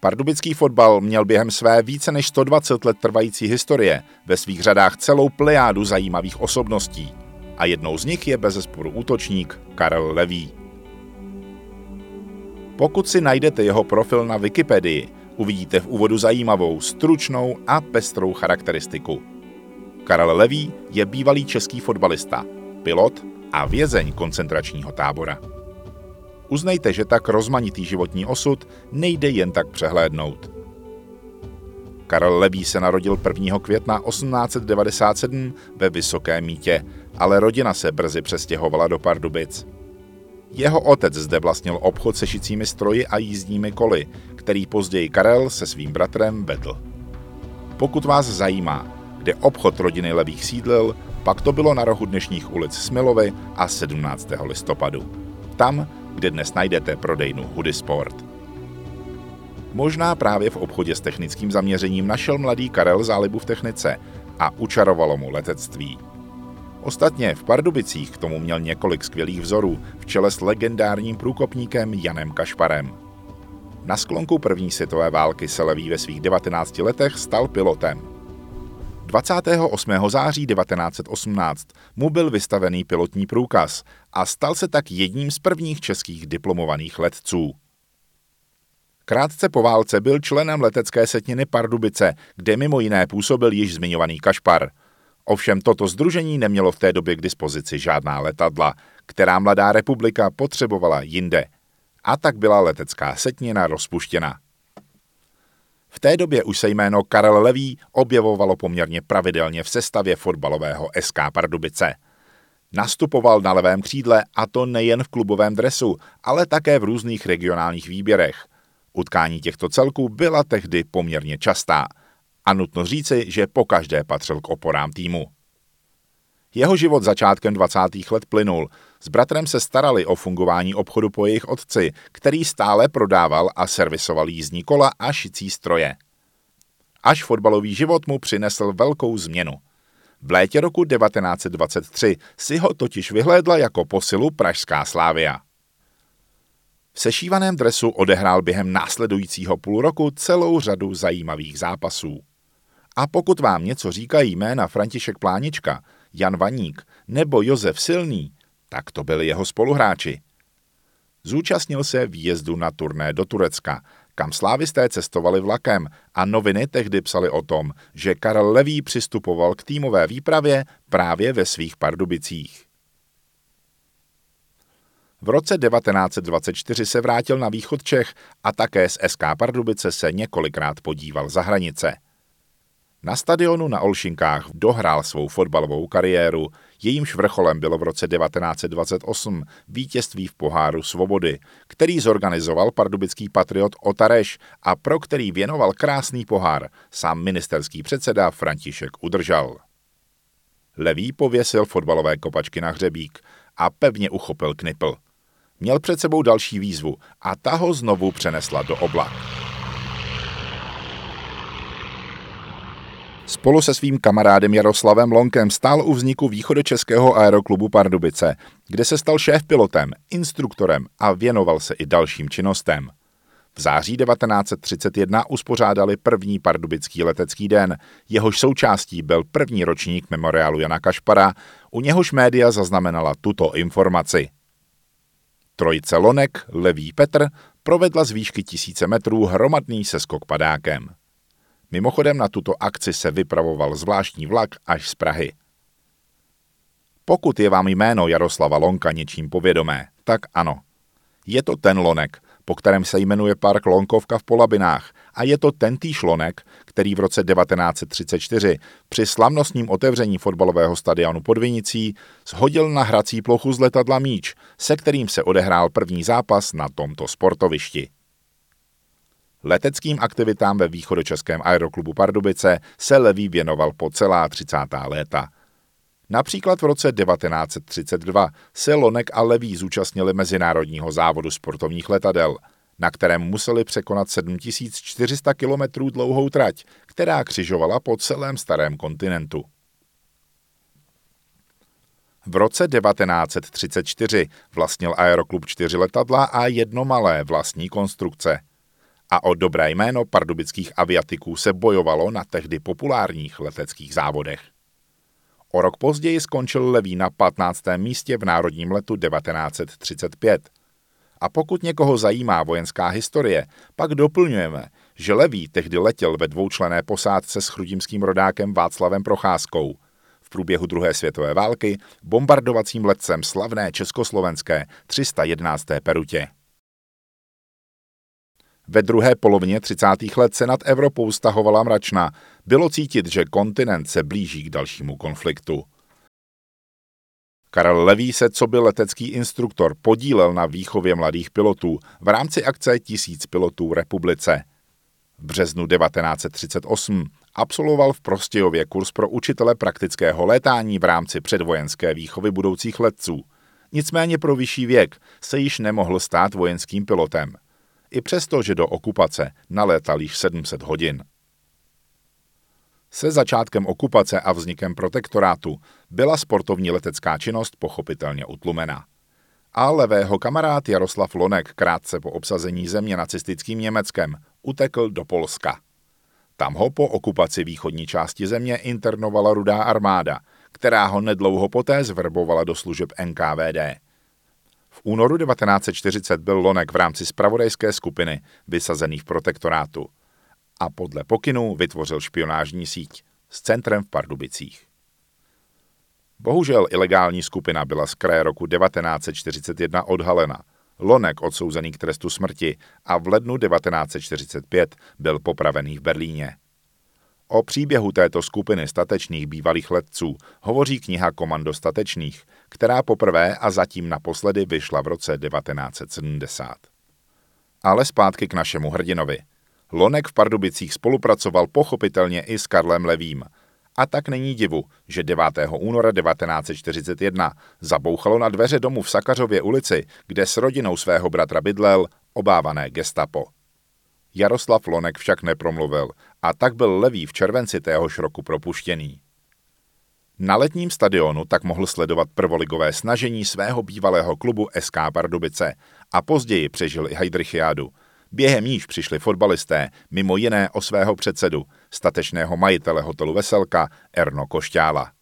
Pardubický fotbal měl během své více než 120 let trvající historie ve svých řadách celou plejádu zajímavých osobností. A jednou z nich je bezesporu útočník Karel Levý. Pokud si najdete jeho profil na Wikipedii, uvidíte v úvodu zajímavou, stručnou a pestrou charakteristiku. Karel Levý je bývalý český fotbalista, pilot a vězeň koncentračního tábora. Uznejte, že tak rozmanitý životní osud nejde jen tak přehlédnout. Karel Levý se narodil 1. května 1897 ve Vysoké Mítě, ale rodina se brzy přestěhovala do Pardubic. Jeho otec zde vlastnil obchod se šicími stroji a jízdními koly, který později Karel se svým bratrem vedl. Pokud vás zajímá, kde obchod rodiny Levých sídlil, pak to bylo na rohu dnešních ulic Smilovy a 17. listopadu. Tam, kde dnes najdete prodejnu Hudy Sport. Možná právě v obchodě s technickým zaměřením našel mladý Karel zálibu v technice a učarovalo mu letectví. Ostatně v Pardubicích k tomu měl několik skvělých vzorů v čele s legendárním průkopníkem Janem Kašparem. Na sklonku první světové války se Levý ve svých 19 letech stal pilotem. 28. září 1918 mu byl vystavený pilotní průkaz a stal se tak jedním z prvních českých diplomovaných letců. Krátce po válce byl členem letecké setiny Pardubice, kde mimo jiné působil již zmiňovaný Kašpar – Ovšem toto združení nemělo v té době k dispozici žádná letadla, která mladá republika potřebovala jinde. A tak byla letecká setnina rozpuštěna. V té době už se jméno Karel Levý objevovalo poměrně pravidelně v sestavě fotbalového SK Pardubice. Nastupoval na levém křídle a to nejen v klubovém dresu, ale také v různých regionálních výběrech. Utkání těchto celků byla tehdy poměrně častá – a nutno říci, že pokaždé patřil k oporám týmu. Jeho život začátkem 20. let plynul. S bratrem se starali o fungování obchodu po jejich otci, který stále prodával a servisoval jízdní kola a šicí stroje. Až fotbalový život mu přinesl velkou změnu. V létě roku 1923 si ho totiž vyhlédla jako posilu Pražská Slávia. V sešívaném dresu odehrál během následujícího půl roku celou řadu zajímavých zápasů. A pokud vám něco říkají jména František Plánička, Jan Vaník nebo Josef Silný, tak to byli jeho spoluhráči. Zúčastnil se výjezdu na turné do Turecka, kam slávisté cestovali vlakem a noviny tehdy psali o tom, že Karel Levý přistupoval k týmové výpravě právě ve svých Pardubicích. V roce 1924 se vrátil na východ Čech a také z SK Pardubice se několikrát podíval za hranice. Na stadionu na Olšinkách dohrál svou fotbalovou kariéru, jejímž vrcholem bylo v roce 1928 vítězství v poháru Svobody, který zorganizoval pardubický patriot Otareš a pro který věnoval krásný pohár sám ministerský předseda František Udržal. Levý pověsil fotbalové kopačky na hřebík a pevně uchopil knipl. Měl před sebou další výzvu a ta ho znovu přenesla do oblak. Spolu se svým kamarádem Jaroslavem Lonkem stál u vzniku východočeského aeroklubu Pardubice, kde se stal šéf-pilotem, instruktorem a věnoval se i dalším činnostem. V září 1931 uspořádali první pardubický letecký den, jehož součástí byl první ročník memoriálu Jana Kašpara, u něhož média zaznamenala tuto informaci. Trojice Lonek, Levý Petr provedla z výšky tisíce metrů hromadný seskok padákem. Mimochodem na tuto akci se vypravoval zvláštní vlak až z Prahy. Pokud je vám jméno Jaroslava Lonka něčím povědomé, tak ano. Je to ten lonek, po kterém se jmenuje park Lonkovka v Polabinách a je to tentýž lonek, který v roce 1934 při slavnostním otevření fotbalového stadionu pod Vinicí shodil na hrací plochu z letadla míč, se kterým se odehrál první zápas na tomto sportovišti. Leteckým aktivitám ve východočeském aeroklubu Pardubice se Levý věnoval po celá 30. léta. Například v roce 1932 se Lonek a Levý zúčastnili mezinárodního závodu sportovních letadel, na kterém museli překonat 7400 km dlouhou trať, která křižovala po celém starém kontinentu. V roce 1934 vlastnil aeroklub čtyři letadla a jedno malé vlastní konstrukce – a o dobré jméno pardubických aviatiků se bojovalo na tehdy populárních leteckých závodech. O rok později skončil Levý na 15. místě v národním letu 1935. A pokud někoho zajímá vojenská historie, pak doplňujeme, že Levý tehdy letěl ve dvoučlené posádce s chrudimským rodákem Václavem Procházkou. V průběhu druhé světové války bombardovacím letcem slavné československé 311. Perutě. Ve druhé polovině 30. let se nad Evropou stahovala mračna. Bylo cítit, že kontinent se blíží k dalšímu konfliktu. Karel Levý se, co byl letecký instruktor, podílel na výchově mladých pilotů v rámci akce Tisíc pilotů republice. V březnu 1938 absolvoval v Prostějově kurz pro učitele praktického létání v rámci předvojenské výchovy budoucích letců. Nicméně pro vyšší věk se již nemohl stát vojenským pilotem i přesto, že do okupace nalétal již 700 hodin. Se začátkem okupace a vznikem protektorátu byla sportovní letecká činnost pochopitelně utlumena. A levého kamarád Jaroslav Lonek krátce po obsazení země nacistickým Německem utekl do Polska. Tam ho po okupaci východní části země internovala rudá armáda, která ho nedlouho poté zverbovala do služeb NKVD. V únoru 1940 byl Lonek v rámci spravodajské skupiny vysazený v protektorátu a podle pokynů vytvořil špionážní síť s centrem v Pardubicích. Bohužel ilegální skupina byla z kraje roku 1941 odhalena. Lonek odsouzený k trestu smrti a v lednu 1945 byl popravený v Berlíně. O příběhu této skupiny statečných bývalých letců hovoří kniha Komando statečných, která poprvé a zatím naposledy vyšla v roce 1970. Ale zpátky k našemu hrdinovi. Lonek v Pardubicích spolupracoval pochopitelně i s Karlem Levým. A tak není divu, že 9. února 1941 zabouchalo na dveře domu v Sakařově ulici, kde s rodinou svého bratra bydlel obávané gestapo. Jaroslav Lonek však nepromluvil a tak byl Levý v červenci téhož roku propuštěný. Na letním stadionu tak mohl sledovat prvoligové snažení svého bývalého klubu SK Pardubice a později přežil i Heidrichiádu. Během níž přišli fotbalisté, mimo jiné o svého předsedu, statečného majitele hotelu Veselka Erno Košťála.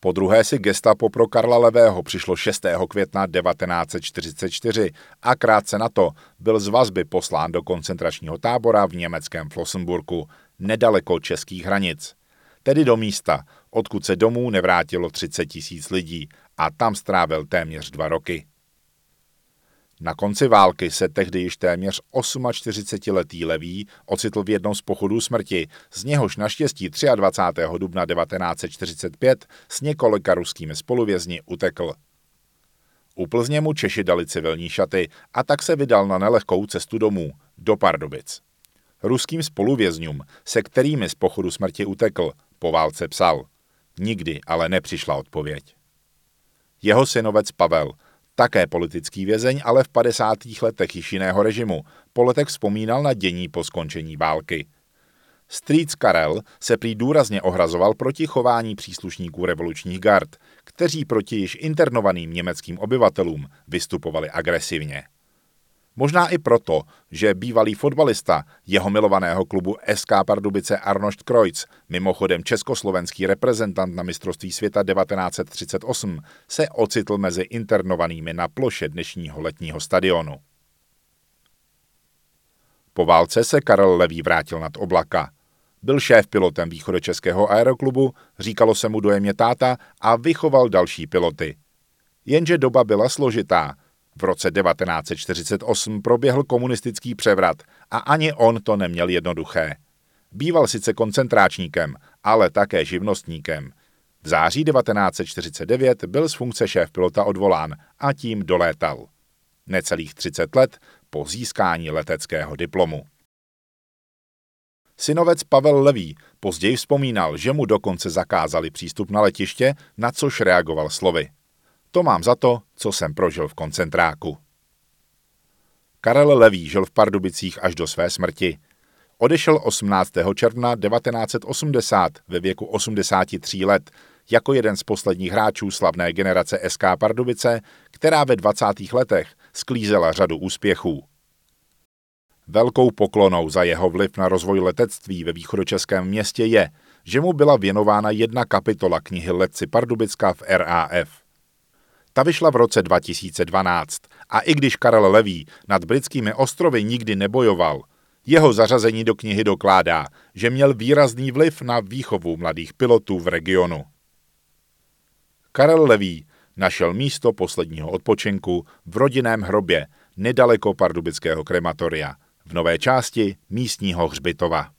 Po druhé si gestapo pro Karla Levého přišlo 6. května 1944 a krátce na to byl z vazby poslán do koncentračního tábora v německém Flossenburku, nedaleko českých hranic. Tedy do místa, odkud se domů nevrátilo 30 tisíc lidí a tam strávil téměř dva roky. Na konci války se tehdy již téměř 48-letý Levý ocitl v jednom z pochodů smrti, z něhož naštěstí 23. dubna 1945 s několika ruskými spoluvězni utekl. U Plzně mu Češi dali civilní šaty a tak se vydal na nelehkou cestu domů, do Pardubic. Ruským spoluvězňům, se kterými z pochodu smrti utekl, po válce psal. Nikdy ale nepřišla odpověď. Jeho synovec Pavel také politický vězeň, ale v 50. letech již jiného režimu. Po letech vzpomínal na dění po skončení války. Strýc Karel se prý důrazně ohrazoval proti chování příslušníků revolučních gard, kteří proti již internovaným německým obyvatelům vystupovali agresivně. Možná i proto, že bývalý fotbalista jeho milovaného klubu SK Pardubice Arnošt Kreutz, mimochodem československý reprezentant na mistrovství světa 1938, se ocitl mezi internovanými na ploše dnešního letního stadionu. Po válce se Karel Levý vrátil nad oblaka. Byl šéf pilotem východočeského aeroklubu, říkalo se mu dojemně táta a vychoval další piloty. Jenže doba byla složitá – v roce 1948 proběhl komunistický převrat a ani on to neměl jednoduché. Býval sice koncentráčníkem, ale také živnostníkem. V září 1949 byl z funkce šéf pilota odvolán a tím dolétal. Necelých 30 let po získání leteckého diplomu. Synovec Pavel Levý později vzpomínal, že mu dokonce zakázali přístup na letiště, na což reagoval slovy. To mám za to, co jsem prožil v koncentráku. Karel Levý žil v Pardubicích až do své smrti. Odešel 18. června 1980 ve věku 83 let jako jeden z posledních hráčů slavné generace SK Pardubice, která ve 20. letech sklízela řadu úspěchů. Velkou poklonou za jeho vliv na rozvoj letectví ve východočeském městě je, že mu byla věnována jedna kapitola knihy Letci Pardubická v RAF. Ta vyšla v roce 2012 a i když Karel Levý nad britskými ostrovy nikdy nebojoval, jeho zařazení do knihy dokládá, že měl výrazný vliv na výchovu mladých pilotů v regionu. Karel Levý našel místo posledního odpočinku v rodinném hrobě nedaleko pardubického krematoria v nové části místního hřbitova.